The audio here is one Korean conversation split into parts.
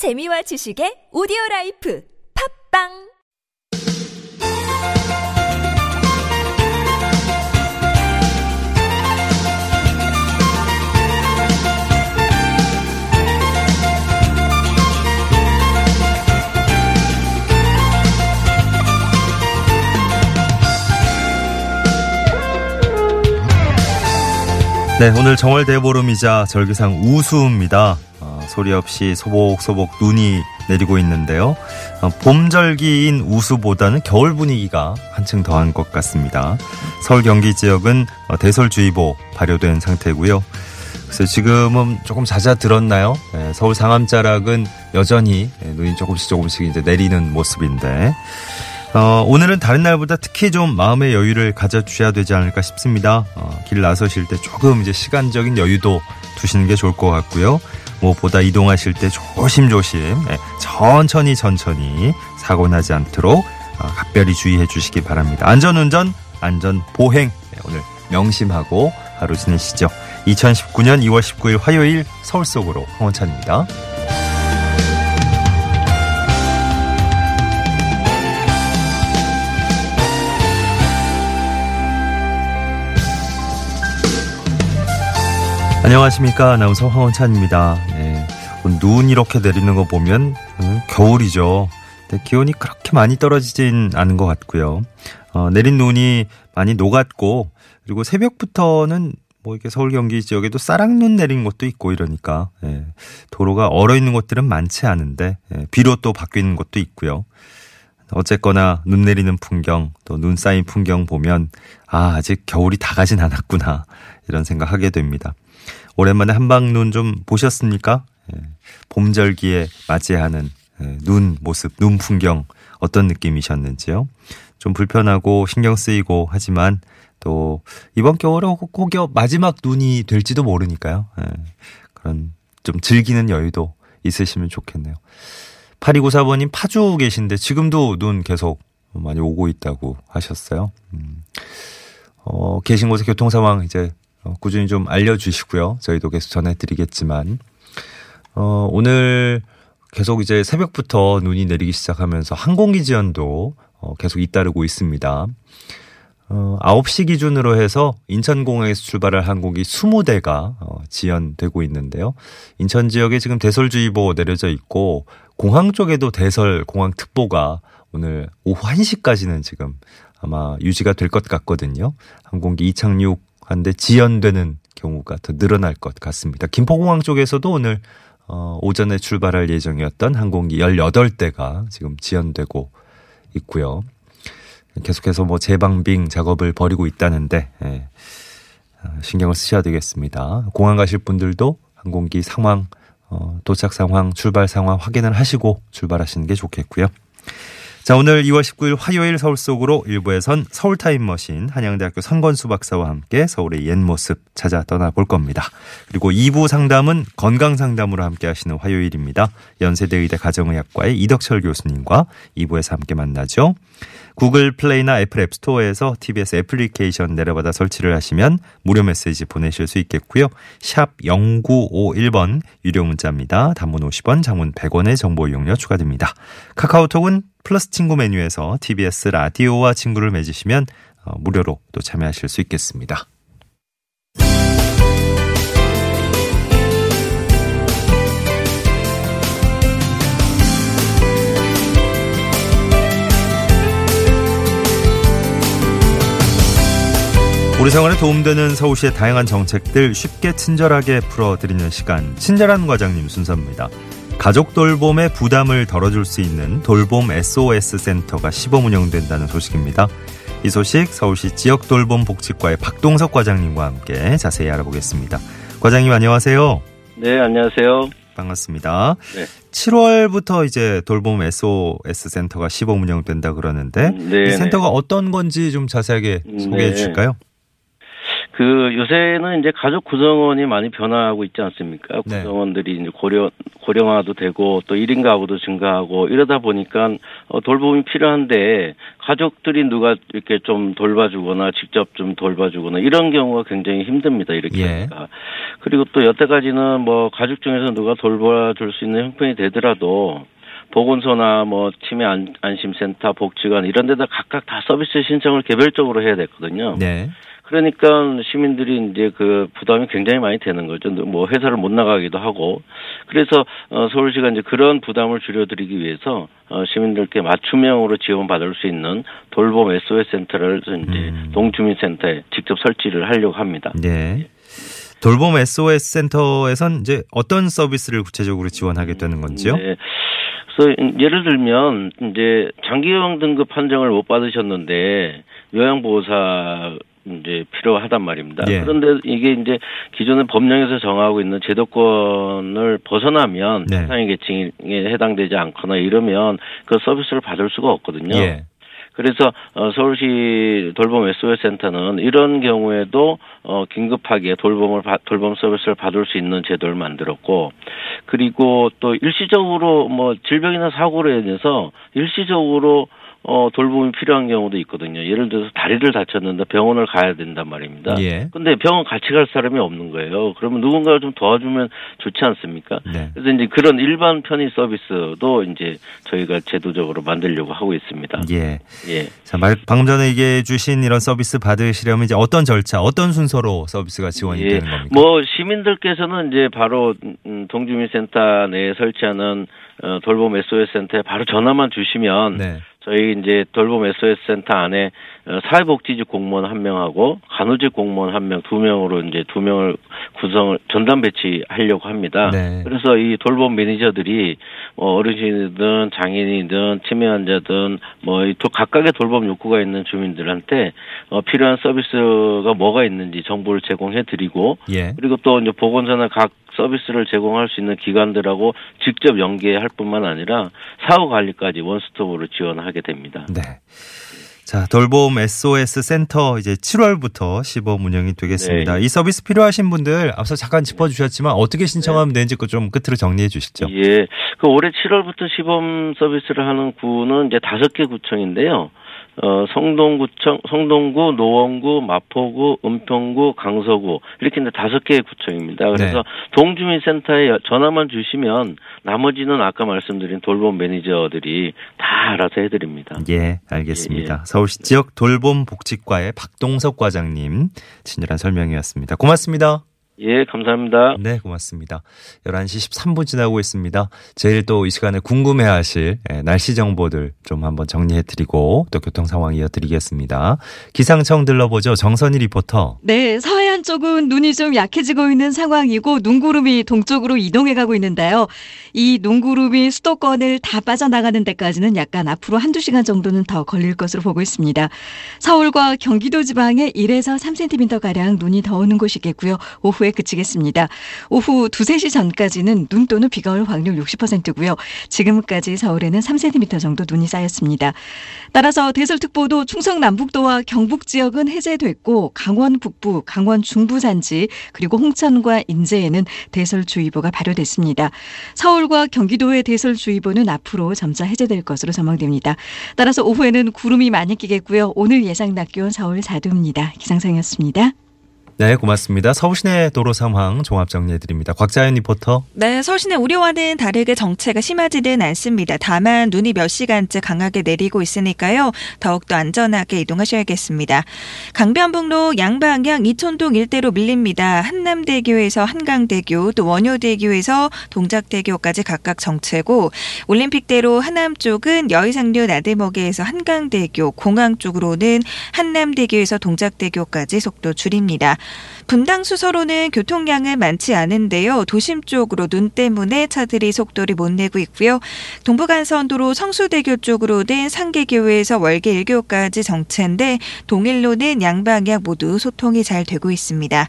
재미와 지식의 오디오 라이프. 팟빵 네, 오늘 정월 대보름이자 절기상 우수입니다. 어, 소리 없이 소복소복 눈이 내리고 있는데요. 어, 봄절기인 우수보다는 겨울 분위기가 한층 더한 것 같습니다. 서울 경기 지역은 어, 대설주의보 발효된 상태고요. 그래서 지금은 조금 잦아들었나요? 네, 서울 상암자락은 여전히 네, 눈이 조금씩 조금씩 이제 내리는 모습인데 어, 오늘은 다른 날보다 특히 좀 마음의 여유를 가져주셔야 되지 않을까 싶습니다. 어, 길 나서실 때 조금 이제 시간적인 여유도 두시는 게 좋을 것 같고요. 무엇보다 이동하실 때 조심조심, 네, 천천히 천천히 사고 나지 않도록 어, 각별히 주의해 주시기 바랍니다. 안전운전, 안전보행 네, 오늘 명심하고 하루 지내시죠. 2019년 2월 19일 화요일 서울 속으로 황원찬입니다. 안녕하십니까. 아나운서 황원찬입니다. 네. 눈 이렇게 내리는 거 보면 음, 겨울이죠. 근데 기온이 그렇게 많이 떨어지진 않은 것 같고요. 어, 내린 눈이 많이 녹았고 그리고 새벽부터는 뭐 이렇게 서울 경기 지역에도 싸락눈 내린 곳도 있고 이러니까 예, 도로가 얼어 있는 곳들은 많지 않은데 예, 비로 또 바뀌는 곳도 있고요. 어쨌거나 눈 내리는 풍경 또 눈 쌓인 풍경 보면 아 아직 겨울이 다 가진 않았구나 이런 생각하게 됩니다. 오랜만에 한방눈 좀 보셨습니까? 예, 봄절기에 맞이하는 예, 눈 모습, 눈 풍경 어떤 느낌이셨는지요? 좀 불편하고 신경 쓰이고 하지만 또 이번 겨울에 꼭 마지막 눈이 될지도 모르니까요. 예, 그런 좀 즐기는 여유도 있으시면 좋겠네요. 8294번님 파주 계신데 지금도 눈 계속 많이 오고 있다고 하셨어요. 음, 어, 계신 곳의 교통 상황 이제 어, 꾸준히 좀 알려주시고요. 저희도 계속 전해드리겠지만, 어, 오늘 계속 이제 새벽부터 눈이 내리기 시작하면서 항공기 지연도 어, 계속 잇따르고 있습니다. 어, 9시 기준으로 해서 인천공항에서 출발할 항공기 20대가 어, 지연되고 있는데요. 인천 지역에 지금 대설주의보 내려져 있고 공항 쪽에도 대설 공항특보가 오늘 오후 1시까지는 지금 아마 유지가 될 것 같거든요. 항공기 이착륙 한데 지연되는 경우가 더 늘어날 것 같습니다. 김포공항 쪽에서도 오늘 어, 오전에 출발할 예정이었던 항공기 18대가 지금 지연되고 있고요. 계속해서 뭐 재방빙 작업을 벌이고 있다는데 예, 신경을 쓰셔야 되겠습니다. 공항 가실 분들도 항공기 상황, 어, 도착 상황, 출발 상황 확인을 하시고 출발하시는 게 좋겠고요. 자, 오늘 2월 19일 화요일 서울 속으로 일부에선 서울 타임머신 한양대학교 선건수 박사와 함께 서울의 옛 모습 찾아 떠나볼 겁니다. 그리고 2부 상담은 건강 상담으로 함께 하시는 화요일입니다. 연세대 의대 가정의학과의 이덕철 교수님과 2부에서 함께 만나죠. 구글 플레이나 애플 앱스토어에서 TBS 애플리케이션 내려받아 설치를 하시면 무료 메시지 보내실 수 있겠고요. 샵 0951번 유료 문자입니다. 단문 50원, 장문 100원의 정보 이용료 추가됩니다. 카카오톡은 플러스 친구 메뉴에서 TBS 라디오와 친구를 맺으시면 어, 무료로 또 참여하실 수 있겠습니다. 우리 생활에 도움되는 서울시의 다양한 정책들 쉽게 친절하게 풀어드리는 시간 친절한 과장님 순서입니다. 가족 돌봄의 부담을 덜어줄 수 있는 돌봄 SOS 센터가 시범 운영된다는 소식입니다. 이 소식 서울시 지역 돌봄 복지과의 박동석 과장님과 함께 자세히 알아보겠습니다. 과장님 안녕하세요. 네, 안녕하세요. 반갑습니다. 네. 7월부터 이제 돌봄 SOS 센터가 시범 운영된다 그러는데 네, 이 센터가 네. 어떤 건지 좀 자세하게 소개해 네. 주실까요? 그 요새는 이제 가족 구성원이 많이 변화하고 있지 않습니까? 네. 구성원들이 이제 고령 고령화도 되고 또 1인 가구도 증가하고 이러다 보니까 어, 돌봄이 필요한데 가족들이 누가 이렇게 좀 돌봐주거나 직접 좀 돌봐주거나 이런 경우가 굉장히 힘듭니다. 이렇게 예. 하니까. 그리고 또 여태까지는 뭐 가족 중에서 누가 돌봐줄 수 있는 형편이 되더라도 보건소나 뭐 치매 안, 안심센터, 복지관 이런 데다 각각 다 서비스 신청을 개별적으로 해야 됐거든요. 네. 그러니까 시민들이 이제 그 부담이 굉장히 많이 되는 거죠. 뭐 회사를 못 나가기도 하고. 그래서 어 서울시가 이제 그런 부담을 줄여드리기 위해서 어 시민들께 맞춤형으로 지원받을 수 있는 돌봄 SOS 센터를 이제 음. 동주민센터에 직접 설치를 하려고 합니다. 네. 돌봄 SOS 센터에선 이제 어떤 서비스를 구체적으로 지원하게 되는 건지요? 네. 그래서 예를 들면 이제 장기요양 등급 판정을 못 받으셨는데 요양보호사 이제 필요하단 말입니다. 예. 그런데 이게 이제 기존의 법령에서 정하고 있는 제도권을 벗어나면 네. 상위 계층에 해당되지 않거나 이러면 그 서비스를 받을 수가 없거든요. 예. 그래서 어, 서울시 돌봄 SOS 센터는 이런 경우에도 어, 긴급하게 돌봄을 받- 돌봄 서비스를 받을 수 있는 제도를 만들었고 그리고 또 일시적으로 뭐 질병이나 사고로 인해서 일시적으로 어, 돌봄이 필요한 경우도 있거든요. 예를 들어서 다리를 다쳤는데 병원을 가야 된단 말입니다. 예. 근데 병원 같이 갈 사람이 없는 거예요. 그러면 누군가가 좀 도와주면 좋지 않습니까? 네. 그래서 이제 그런 일반 편의 서비스도 이제 저희가 제도적으로 만들려고 하고 있습니다. 예. 예. 자, 말, 방금 전에 얘기해 주신 이런 서비스 받으시려면 이제 어떤 절차, 어떤 순서로 서비스가 지원이 예. 되는 겁니까? 뭐 시민들께서는 이제 바로 음, 동주민센터 내에 설치하는 어, 돌봄 SOS 센터에 바로 전화만 주시면 네. 저희 이제 돌봄 SOS 센터 안에 어, 사회복지직 공무원 한 명하고 간호직 공무원 한 명, 두 명으로 이제 두 명을 구성을 전담 배치하려고 합니다. 네. 그래서 이 돌봄 매니저들이 뭐 어르신이든 장애인이든 치매 환자든 뭐이 각각의 돌봄 욕구가 있는 주민들한테 어, 필요한 서비스가 뭐가 있는지 정보를 제공해 드리고 예. 그리고 또 이제 보건소나 각 서비스를 제공할 수 있는 기관들하고 직접 연계할 뿐만 아니라 사후 관리까지 원스톱으로 지원하게 됩니다. 네. 자, 돌봄 SOS 센터 이제 7월부터 시범 운영이 되겠습니다. 네. 이 서비스 필요하신 분들 앞서 잠깐 짚어 주셨지만 어떻게 신청하면 되는지 그좀 끝으로 정리해 주시죠. 예. 그 올해 7월부터 시범 서비스를 하는 구는 이제 다섯 개 구청인데요. 어, 성동구청, 성동구, 노원구, 마포구, 은평구, 강서구 이렇게 이제 다섯 개의 구청입니다. 그래서 네. 동주민센터에 여- 전화만 주시면 나머지는 아까 말씀드린 돌봄 매니저들이 다 알아서 해드립니다. 예, 알겠습니다. 예, 예. 서울시 지역 돌봄 복지과의 박동석 과장님 친절한 설명이었습니다. 고맙습니다. 예, 감사합니다. 네, 고맙습니다. 11시 13분 지나고 있습니다. 제일 또 이 시간에 궁금해 하실 예, 날씨 정보들 좀 한번 정리해 드리고 또 교통 상황 이어 드리겠습니다. 기상청 들러보죠. 정선희 리포터. 네, 서해안 쪽은 눈이 좀 약해지고 있는 상황이고 눈구름이 동쪽으로 이동해 가고 있는데요. 이 눈구름이 수도권을 다 빠져나가는 데까지는 약간 앞으로 한두 시간 정도는 더 걸릴 것으로 보고 있습니다. 서울과 경기도 지방에 1에서 3cm 가량 눈이 더 오는 곳이겠고요. 오후에 그치겠습니다. 오후 2, 3시 전까지는 눈 또는 비가 올 확률 60%고요. 지금까지 서울에는 3cm 정도 눈이 쌓였습니다. 따라서 대설특보도 충청 남북도와 경북 지역은 해제됐고 강원 북부, 강원 중부 산지 그리고 홍천과 인제에는 대설주의보가 발효됐습니다. 서울과 경기도의 대설주의보는 앞으로 점차 해제될 것으로 전망됩니다. 따라서 오후에는 구름이 많이 끼겠고요. 오늘 예상 낮 기온 서울 4도입니다. 기상상이었습니다. 네, 고맙습니다. 서울 시내 도로 상황 종합 정리해드립니다. 곽자연 리포터. 네, 서울시내 우려와는 다르게 정체가 심하지는 않습니다. 다만 눈이 몇 시간째 강하게 내리고 있으니까요. 더욱더 안전하게 이동하셔야겠습니다. 강변북로 양방향 이촌동 일대로 밀립니다. 한남대교에서 한강대교, 또 원효대교에서 동작대교까지 각각 정체고 올림픽대로 하남 쪽은 여의상류 나들목에서 한강대교, 공항 쪽으로는 한남대교에서 동작대교까지 속도 줄입니다. 분당 수서로는 교통량은 많지 않은데요. 도심 쪽으로 눈 때문에 차들이 속도를 못 내고 있고요. 동부간선도로 성수대교 쪽으로는 상계교에서 월계 1교까지 정체인데 동일로는 양방향 모두 소통이 잘 되고 있습니다.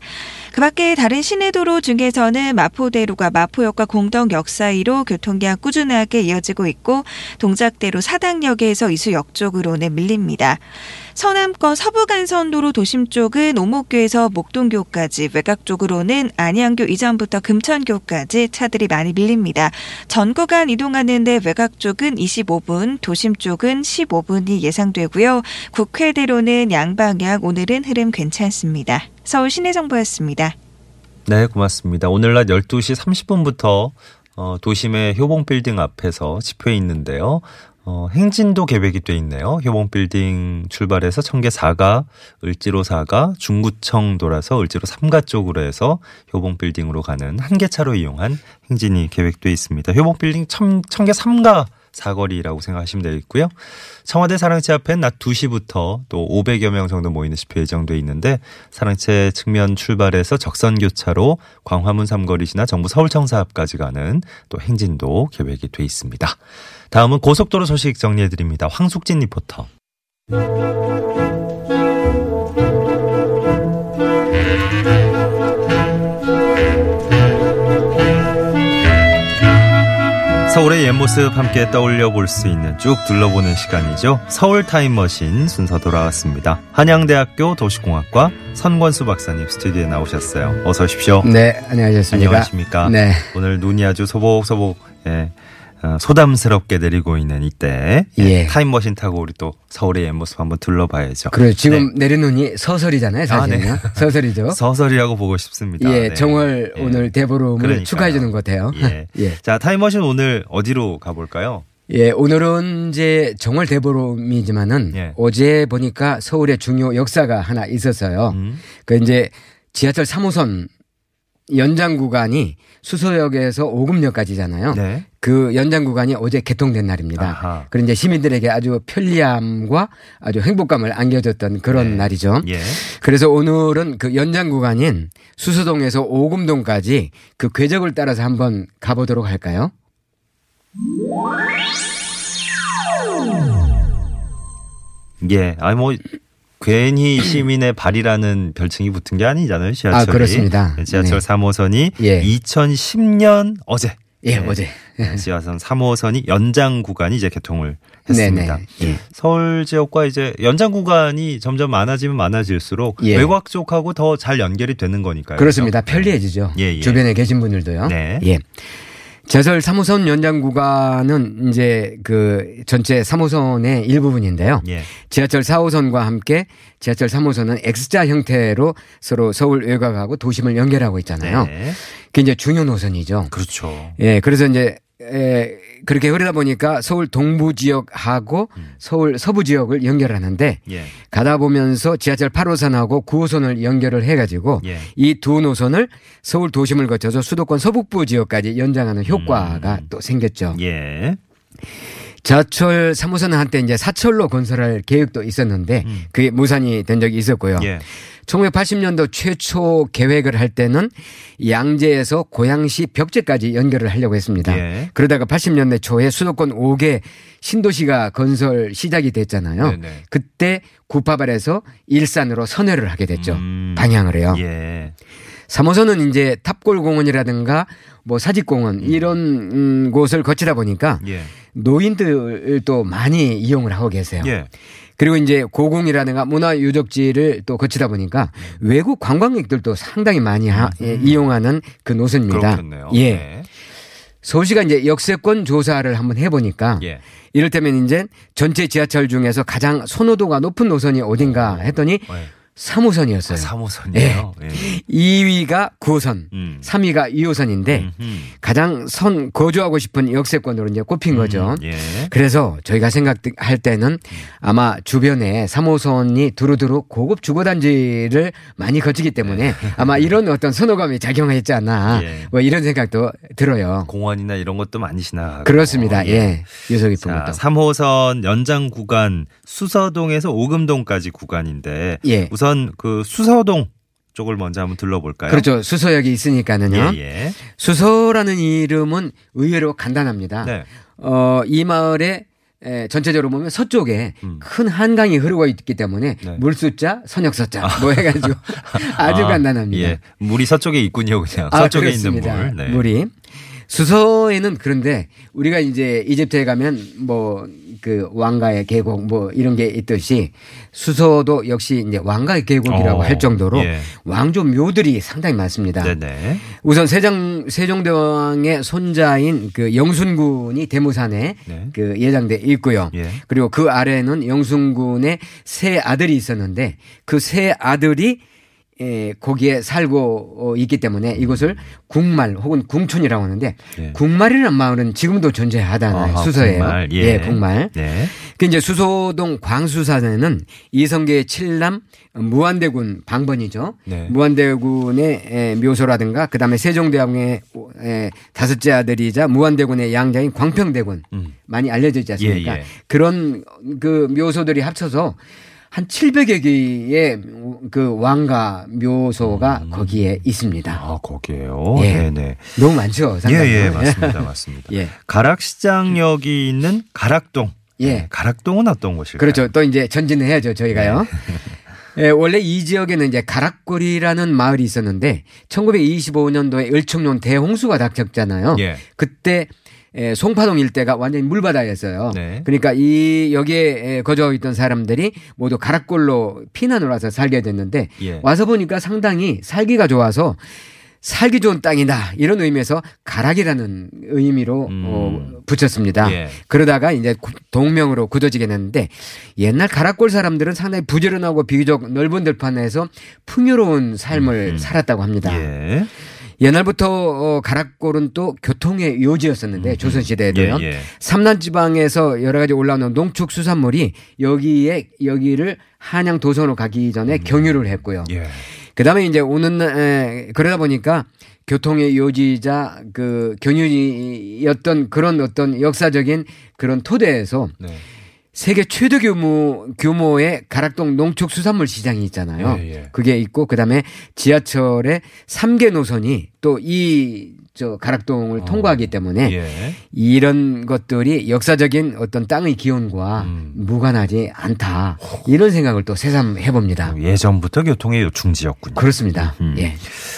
그 밖에 다른 시내도로 중에서는 마포대로가 마포역과 공덕역 사이로 교통량 꾸준하게 이어지고 있고 동작대로 사당역에서 이수역 쪽으로는 밀립니다. 서남권 서부간선도로 도심 쪽은 오목교에서 목동교까지 외곽 쪽으로는 안양교 이전부터 금천교까지 차들이 많이 밀립니다. 전 구간 이동하는데 외곽 쪽은 25분, 도심 쪽은 15분이 예상되고요. 국회대로는 양방향 오늘은 흐름 괜찮습니다. 서울 시내 정보였습니다. 네, 고맙습니다. 오늘 낮 12시 30분부터 어, 도심의 효봉빌딩 앞에서 집회 있는데요. 어, 행진도 계획이 돼 있네요. 효봉빌딩 출발해서 청계 4가, 을지로 4가, 중구청 돌아서 을지로 3가 쪽으로 해서 효봉빌딩으로 가는 한계차로 이용한 행진이 계획돼 있습니다. 효봉빌딩 청, 청계 3가 사거리라고 생각하시면 되겠고요. 청와대 사랑채 앞엔 낮 2시부터 또 500여 명 정도 모이는 집회 예정돼 있는데 사랑채 측면 출발해서 적선 교차로 광화문 삼거리 지나 정부 서울청사 앞까지 가는 또 행진도 계획이 돼 있습니다. 다음은 고속도로 소식 정리해 드립니다. 황숙진 리포터. 서울의 옛 모습 함께 떠올려 볼 수 있는 쭉 둘러보는 시간이죠. 서울 타임머신 순서 돌아왔습니다. 한양대학교 도시공학과 선권수 박사님 스튜디오에 나오셨어요. 어서 오십시오. 네, 안녕하셨습니까? 안녕하십니까? 네. 오늘 눈이 아주 소복소복 예, 어, 소담스럽게 내리고 있는 이때 예, 예. 타임머신 타고 우리 또 서울의 옛 모습 한번 둘러봐야죠. 그래요. 지금 내린 눈이 서설이잖아요, 사실은요. 아, 네. 서설이죠. 서설이라고 보고 싶습니다. 예, 네. 정월 예. 오늘 대보름을 그러니까요. 축하해 주는 것 같아요. 예. 예. 자, 타임머신 오늘 어디로 가볼까요? 예, 오늘은 이제 정월 대보름이지만은 예. 어제 보니까 서울에 중요 역사가 하나 있었어요. 음. 그 이제 지하철 3호선 연장 구간이 수서역에서 오금역까지잖아요. 네. 그 연장 구간이 어제 개통된 날입니다. 아하. 그리고 이제 시민들에게 아주 편리함과 아주 행복감을 안겨줬던 그런 네. 날이죠. 예. 그래서 오늘은 그 연장 구간인 수수동에서 오금동까지 그 궤적을 따라서 한번 가보도록 할까요? 예. 아니 뭐 괜히 시민의 발이라는 별칭이 붙은 게 아니잖아요. 지하철이. 아, 그렇습니다. 지하철 네. 3호선이 예. 2010년 어제 예, 네. 어제. 지하선 3호선이 연장 구간이 이제 개통을 했습니다. 네네. 예. 서울 지역과 이제 연장 구간이 점점 많아지면 많아질수록 예. 외곽 쪽하고 더 잘 연결이 되는 거니까요. 그렇습니다. 그렇죠? 편리해지죠. 예, 예. 주변에 계신 분들도요. 네. 예. 지하철 3호선 연장 구간은 이제 그 전체 3호선의 일부분인데요. 예. 지하철 4호선과 함께 지하철 3호선은 X자 형태로 서로 서울 외곽하고 도심을 연결하고 있잖아요. 네. 그게 이제 중요 노선이죠. 그렇죠. 예, 그래서 이제 에, 그렇게 흐르다 보니까 서울 동부 지역하고 서울 서부 지역을 연결하는데 예. 가다 보면서 지하철 8호선하고 9호선을 연결을 해가지고 예. 이두 노선을 서울 도심을 거쳐서 수도권 서북부 지역까지 연장하는 효과가 음. 또 생겼죠. 예. 지하철 3호선은 한때 이제 사철로 건설할 계획도 있었는데 그게 무산이 된 적이 있었고요. 음. 예. 1980년도 최초 계획을 할 때는 양재에서 고양시 벽제까지 연결을 하려고 했습니다. 예. 그러다가 80년대 초에 수도권 5개 신도시가 건설 시작이 됐잖아요. 네네. 그때 구파발에서 일산으로 선회를 하게 됐죠. 음. 방향을 해요. 예. 3호선은 이제 탑골공원이라든가 뭐 사직공원 이런 음, 곳을 거치다 보니까 예. 노인들도 많이 이용을 하고 계세요. 예. 그리고 이제 고궁이라든가 문화 유적지를 또 거치다 보니까 외국 관광객들도 상당히 많이 하- 예, 이용하는 그 노선입니다. 그렇겠네요. 예. 네. 서울시가 이제 역세권 조사를 한번 해보니까 예. 이를테면 이제 전체 지하철 중에서 가장 선호도가 높은 노선이 어딘가 했더니 네. 3호선이었어요. 3호선이에요. 예. 2위가 9호선, 음. 3위가 2호선인데 음흠. 가장 선 거주하고 싶은 역세권으로 이제 꼽힌 거죠. 예. 그래서 저희가 생각할 때는 아마 주변에 3호선이 두루두루 고급 주거단지를 많이 거치기 때문에 아마 이런 어떤 선호감이 작용했지 않나 예. 뭐 이런 생각도 들어요. 공원이나 이런 것도 많이 지나가고. 그렇습니다. 예. 유서 깊은 자, 것도. 3호선 연장 구간 수서동에서 오금동까지 구간인데 예. 우선 그 수서동 쪽을 먼저 한번 둘러볼까요? 그렇죠. 수서역이 있으니까는요. 예, 예. 수서라는 이름은 의외로 간단합니다. 네. 어, 이 마을에 에, 전체적으로 보면 서쪽에 음. 큰 한강이 흐르고 있기 때문에 네. 물수자, 선역서자 뭐 해가지고 아주 아, 간단합니다. 예. 물이 서쪽에 있군요, 그냥. 아, 서쪽에 그렇습니다. 있는 물. 네. 물이 수서에는 그런데 우리가 이제 이집트에 가면 뭐 그 왕가의 계곡 뭐 이런 게 있듯이 수서도 역시 이제 왕가의 계곡이라고 어, 할 정도로 예. 왕조 묘들이 상당히 많습니다. 네네. 우선 세종 세종대왕의 손자인 그 영순군이 대모산에 네. 그 예장돼 있고요. 예. 그리고 그 아래는 영순군의 세 아들이 있었는데 그 세 아들이 에, 거기에 살고 어, 있기 때문에 이곳을 궁말 혹은 궁촌이라고 하는데 예. 궁말이라는 마을은 지금도 존재하잖아요. 아하, 수서예요. 궁말, 예. 예, 궁말. 네. 그 이제 수소동 광수사에는 이성계의 칠남 무안대군 방번이죠. 네. 무안대군의 에, 묘소라든가 그다음에 세종대왕의 에, 다섯째 아들이자 무안대군의 양자인 광평대군 음. 많이 알려져 있지 않습니까? 예, 예. 그런 그 묘소들이 합쳐서 한 700여 개의 그 왕가 묘소가 거기에 있습니다. 음. 아, 거기에요. 예. 네네. 너무 많죠. 예, 상당히. 예, 맞습니다. 맞습니다. 예. 가락시장역이 있는 가락동. 예. 네, 가락동은 어떤 곳일까요? 그렇죠. 또 이제 전진을 해야죠, 저희가요. 예, 원래 이 지역에는 이제 가락골이라는 마을이 있었는데 1925년도에 을청룡 대홍수가 닥쳤잖아요. 예. 그때 에, 송파동 일대가 완전히 물바다였어요. 네. 그러니까 이 여기에 에, 거주하고 있던 사람들이 모두 가락골로 피난을 와서 살게 됐는데 예. 와서 보니까 상당히 살기가 좋아서 살기 좋은 땅이다 이런 의미에서 가락이라는 의미로 음. 어, 붙였습니다. 예. 그러다가 이제 구- 동명으로 굳어지게 됐는데 옛날 가락골 사람들은 상당히 부지런하고 비교적 넓은 들판에서 풍요로운 삶을 음. 살았다고 합니다. 예. 옛날부터 어, 가락골은 또 교통의 요지였었는데 조선시대에도요. 예, 예. 삼남지방에서 여러 가지 올라오는 농축수산물이 여기에 여기를 한양 도선으로 가기 전에 경유를 했고요. 예. 그다음에 이제 오는 날 에, 그러다 보니까 교통의 요지자 그 경유였던 그런 어떤 역사적인 그런 토대에서 네. 세계 최대 규모 규모의 가락동 농축 수산물 시장이 있잖아요. 예, 예. 그게 있고 그다음에 지하철의 3개 노선이 또 이 저 가락동을 통과하기 때문에 어. 예. 이런 것들이 역사적인 어떤 땅의 기원과 음. 무관하지 않다. 이런 생각을 또 새삼 해 봅니다. 예전부터 교통의 요충지였군요. 그렇습니다. 음. 예.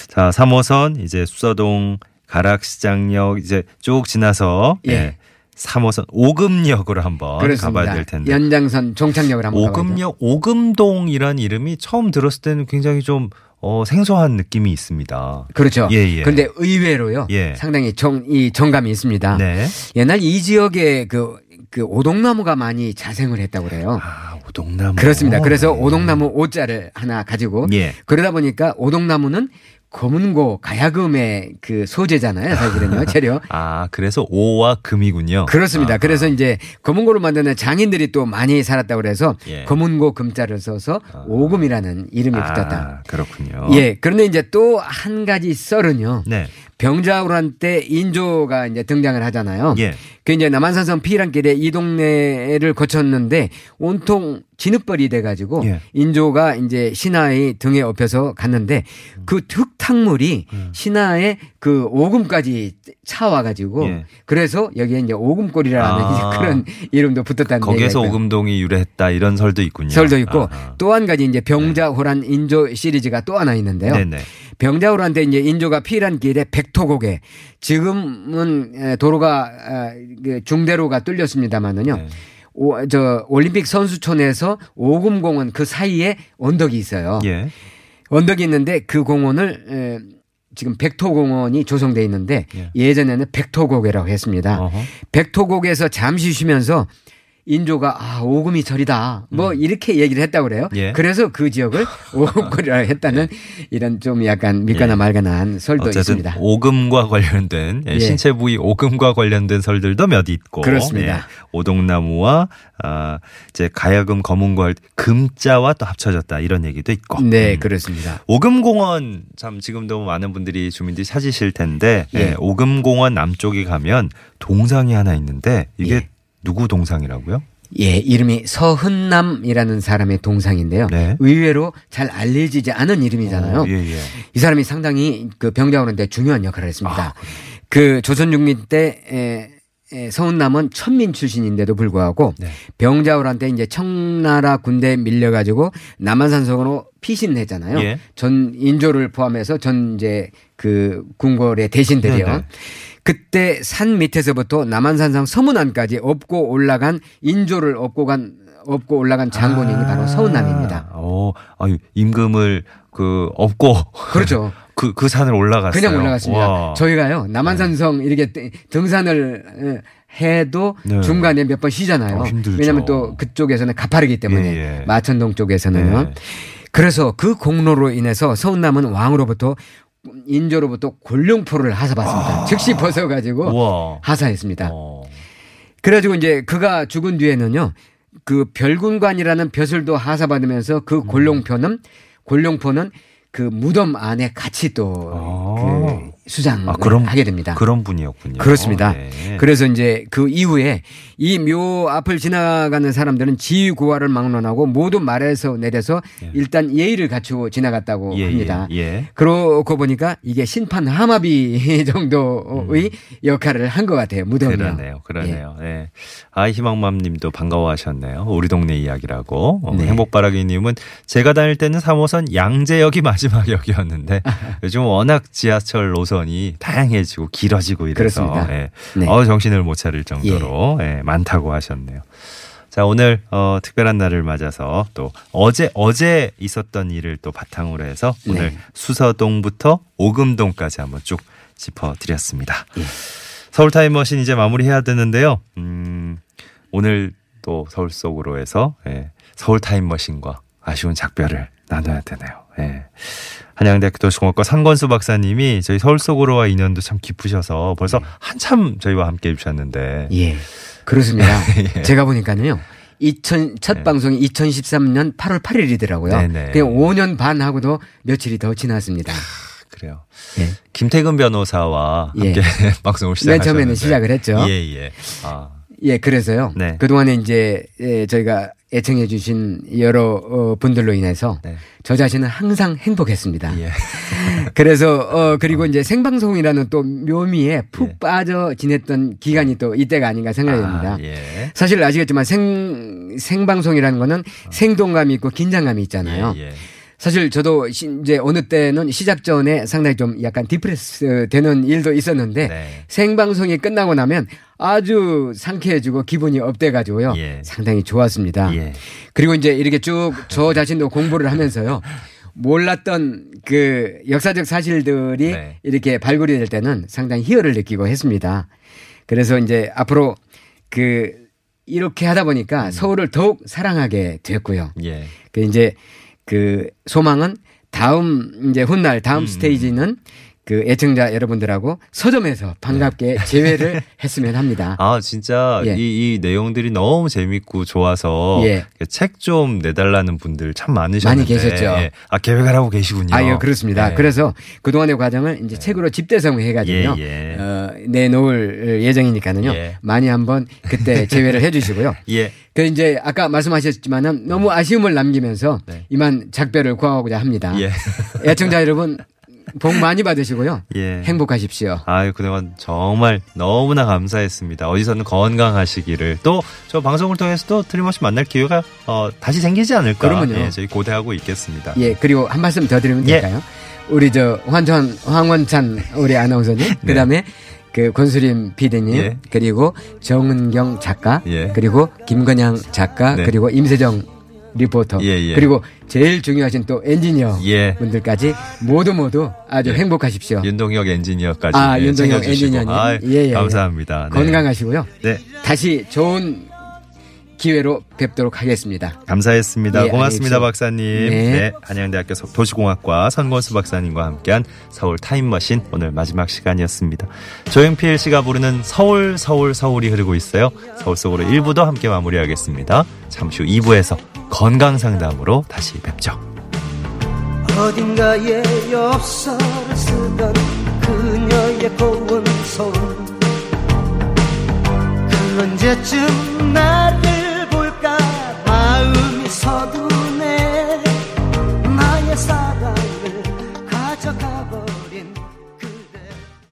자, 3호선 이제 수서동 가락시장역 이제 쭉 지나서 예. 예. 3호선 오금역으로 한번 그렇습니다. 가봐야 될 텐데. 연장선 종착역을 한번. 오금역 오금동이란 이름이 처음 들었을 때는 굉장히 좀 어, 생소한 느낌이 있습니다. 그렇죠. 예, 예. 그런데 의외로요. 예. 상당히 정, 이 정감이 있습니다. 네. 옛날 이 지역에 그, 그 오동나무가 많이 자생을 했다고 그래요. 아, 오동나무. 그렇습니다. 그래서 네. 오동나무 오자를 하나 가지고 예. 그러다 보니까 오동나무는 검은고 가야금의 그 소재잖아요. 사실은요. 재료. 아, 그래서 오와 금이군요. 그렇습니다. 아하. 그래서 이제 검은고를 만드는 장인들이 또 많이 살았다고 그래서 예. 검은고 금자를 써서 오금이라는 이름이 붙었다. 아, 그렇군요. 예. 그런데 이제 또 한 가지 썰은요. 네. 병자호란 때 인조가 이제 등장을 하잖아요. 예. 그 이제 남한산성 피란길에 이 동네를 거쳤는데 온통 진흙벌이 돼가지고 예. 인조가 이제 신하의 등에 업혀서 갔는데 그 흙탕물이 음. 신하의 그 오금까지 차와가지고 예. 그래서 여기에 이제 오금골이라는 아. 이제 그런 이름도 붙었다는 거기에서. 오금동이 유래했다 이런 설도 있군요. 설도 있고 아하. 또한 가지 이제 병자호란 인조 시리즈가 또 하나 있는데요. 네네. 병자호란 때 이제 인조가 피란 길에 백토곡에 지금은 에, 도로가 아, 그 중대로가 뚫렸습니다만은요. 네. 오, 저 올림픽 선수촌에서 오금공원 그 사이에 언덕이 있어요. 예. 언덕이 있는데 그 공원을 에, 지금 백토공원이 조성돼 있는데 예. 예전에는 백토곡이라고 했습니다. 어허. 백토곡에서 잠시 쉬면서 인조가 아 오금이 절이다 뭐 이렇게 얘기를 했다고 그래요. 음. 예. 그래서 그 지역을 오금거리라 했다는 이런 좀 약간 믿거나 예. 말거나한 설도 있습니다. 오금과 관련된 예, 예. 신체 부위 오금과 관련된 설들도 몇 있고 그렇습니다. 예, 오동나무와 아 이제 가야금 검은과 금자와 또 합쳐졌다 이런 얘기도 있고 네 음. 그렇습니다. 오금공원 참 지금도 많은 분들이 주민들이 찾으실 텐데 예. 예, 오금공원 남쪽에 가면 동상이 하나 있는데 이게 예. 누구 동상이라고요? 예 이름이 서흔남이라는 사람의 동상인데요. 네. 의외로 잘 알려지지 않은 이름이잖아요. 어, 예, 예. 이 사람이 상당히 그 병자호는데 중요한 역할을 했습니다. 아, 그 조선육민 때 에, 에, 서운남은 천민 출신인데도 불구하고 네. 병자호란때 이제 청나라 군대에 밀려가지고 남한산성으로 피신했잖아요. 예. 전 인조를 포함해서 전 이제 그 궁궐의 대신들이요. 네네. 그때 산 밑에서부터 남한산성 서문안까지 업고 올라간 인조를 업고 간 업고 올라간 장본인이 바로 서운남입니다. 어, 아유, 임금을 그 업고 그렇죠. 그, 그 산을 올라갔어요. 그냥 올라갔습니다. 와. 저희가요 남한산성 이렇게 떼- 등산을 에, 해도 네. 중간에 몇 번 쉬잖아요. 어, 힘들죠. 왜냐하면 또 그쪽에서는 가파르기 때문에 예, 예. 마천동 쪽에서는요. 네. 그래서 그 공로로 인해서 서운남은 왕으로부터 인조로부터 골룡포를 하사받습니다. 즉시 벗어가지고 아. 우와. 하사했습니다. 어. 그래가지고 이제 그가 죽은 뒤에는요, 그 별군관이라는 벼슬도 하사받으면서 그 음. 골룡표는 골룡포는 그 무덤 안에 같이 또 아. 그 수장을 아, 그런- 하게 됩니다. 그런 분이었군요. 그렇습니다. 네. 그래서 이제 그 이후에 이 묘 앞을 지나가는 사람들은 지휘구화를 막론하고 모두 말에서 내려서 예. 일단 예의를 갖추고 지나갔다고 예, 합니다. 예, 예. 그러고 보니까 이게 심판 하마비 정도의 역할을 한 것 같아요. 무덤이요. 음. 그러네요. 그러네요. 네. 아, 희망맘 님도 반가워하셨네요. 우리 동네 이야기라고. 어, 네. 행복바라기 님은 제가 다닐 때는 3호선 양재역이 마지막 역이었는데 요즘 워낙 지하철 노선 이 다양해지고 길어지고 이래서. 예. 네. 어, 정신을 못 차릴 정도로 예, 많다고 하셨네요. 자, 오늘 어, 특별한 날을 맞아서 또 어제 어제 있었던 일을 또 바탕으로 해서 오늘 네. 수서동부터 오금동까지 한번 쭉 짚어 드렸습니다. 예. 서울 타임머신 이제 마무리해야 되는데요. 음, 오늘 또 서울 속으로 해서 예, 서울 타임머신과 아쉬운 작별을 나눠야 되네요. 예. 한양대학교 도시공학과 상건수 박사님이 저희 서울 속으로와 인연도 참 깊으셔서 벌써 한참 저희와 함께 해주셨는데 예. 그렇습니다. 예. 제가 보니까요. 2000, 첫 네. 방송이 2013년 8월 8일이더라고요. 네네. 그냥 5년 반 하고도 며칠이 더 지났습니다. 그래요. 예. 김태근 변호사와 예. 함께 방송을 맨 시작하셨는데 처음에는 시작을 했죠. 예, 예. 아, 예, 그래서요. 네. 그동안에 이제 예, 저희가 애청해 주신 여러 어, 분들로 인해서 네. 저 자신은 항상 행복했습니다. 예. 그래서 어 그리고 이제 생방송이라는 또 묘미에 푹 예. 빠져 지냈던 기간이 또 이때가 아닌가 생각이 듭니다. 아, 예. 사실 아시겠지만 생 생방송이라는 거는 생동감이 있고 긴장감이 있잖아요. 예, 예. 사실 저도 시- 이제 어느 때는 시작 전에 상당히 좀 약간 디프레스 되는 일도 있었는데 네. 생방송이 끝나고 나면 아주 상쾌해지고 기분이 up돼가지고요. 예. 상당히 좋았습니다. 예. 그리고 이제 이렇게 쭉 저 자신도 공부를 하면서요. 몰랐던 그 역사적 사실들이 네. 이렇게 발굴이 될 때는 상당히 희열을 느끼고 했습니다. 그래서 이제 앞으로 그 이렇게 하다 음. 보니까 서울을 더욱 사랑하게 됐고요. 예. 그 이제 그 소망은 다음 이제 훗날 다음 음. 스테이지는 그 애청자 여러분들하고 서점에서 반갑게 재회를 했으면 합니다. 아, 진짜 예. 이, 이 내용들이 너무 재밌고 좋아서 예. 책좀 내달라는 분들 참 많으셨는데 많이 계셨죠. 예. 아, 계획을 하고 계시군요. 아, 예, 그렇습니다. 예. 그래서 그 동안의 과정을 이제 책으로 집대성 해가지고요. 예, 예. 어, 내놓을 예정이니까는요. 예. 많이 한번 그때 재회를 해주시고요. 예. 그 이제 아까 말씀하셨지만은 너무 아쉬움을 남기면서 네. 이만 작별을 구하고자 합니다. 예. 애청자 여러분 복 많이 받으시고요. 예. 행복하십시오. 아유, 그동안 정말 너무나 감사했습니다. 어디서는 건강하시기를 또 저 방송을 통해서 또 틀림없이 만날 기회가 어, 다시 생기지 않을까. 그러면요. 예, 저희 고대하고 있겠습니다. 예, 그리고 한 말씀 더 드리면 예. 될까요? 우리 저 환천 황원찬 우리 아나운서님, 그다음에 그 권수림 PD님, 네. 예. 그리고 정은경 작가, 예. 그리고 김건양 작가, 네. 그리고 임세정 리포터, 예, 예. 그리고 제일 중요하신 또 엔지니어 예. 분들까지 모두 모두 아주 예. 행복하십시오. 윤동혁 엔지니어까지 아, 예, 윤동혁. 엔지니어님. 예. 감사합니다. 네. 건강하시고요. 네. 다시 좋은 기회로 뵙도록 하겠습니다. 감사했습니다. 예, 고맙습니다, 박사님. 네. 네. 한양대학교 서- 도시공학과 선권수 박사님과 함께한 서울 타임머신 오늘 마지막 시간이었습니다. 조용필 씨가 부르는 서울, 서울, 서울이 흐르고 있어요. 서울 속으로 1부도 함께 마무리하겠습니다. 잠시 후 2부에서 건강 상담으로 다시 뵙죠. 어딘가에 엽서를 쓰던 그녀의 고운 손그 언제쯤 나를 서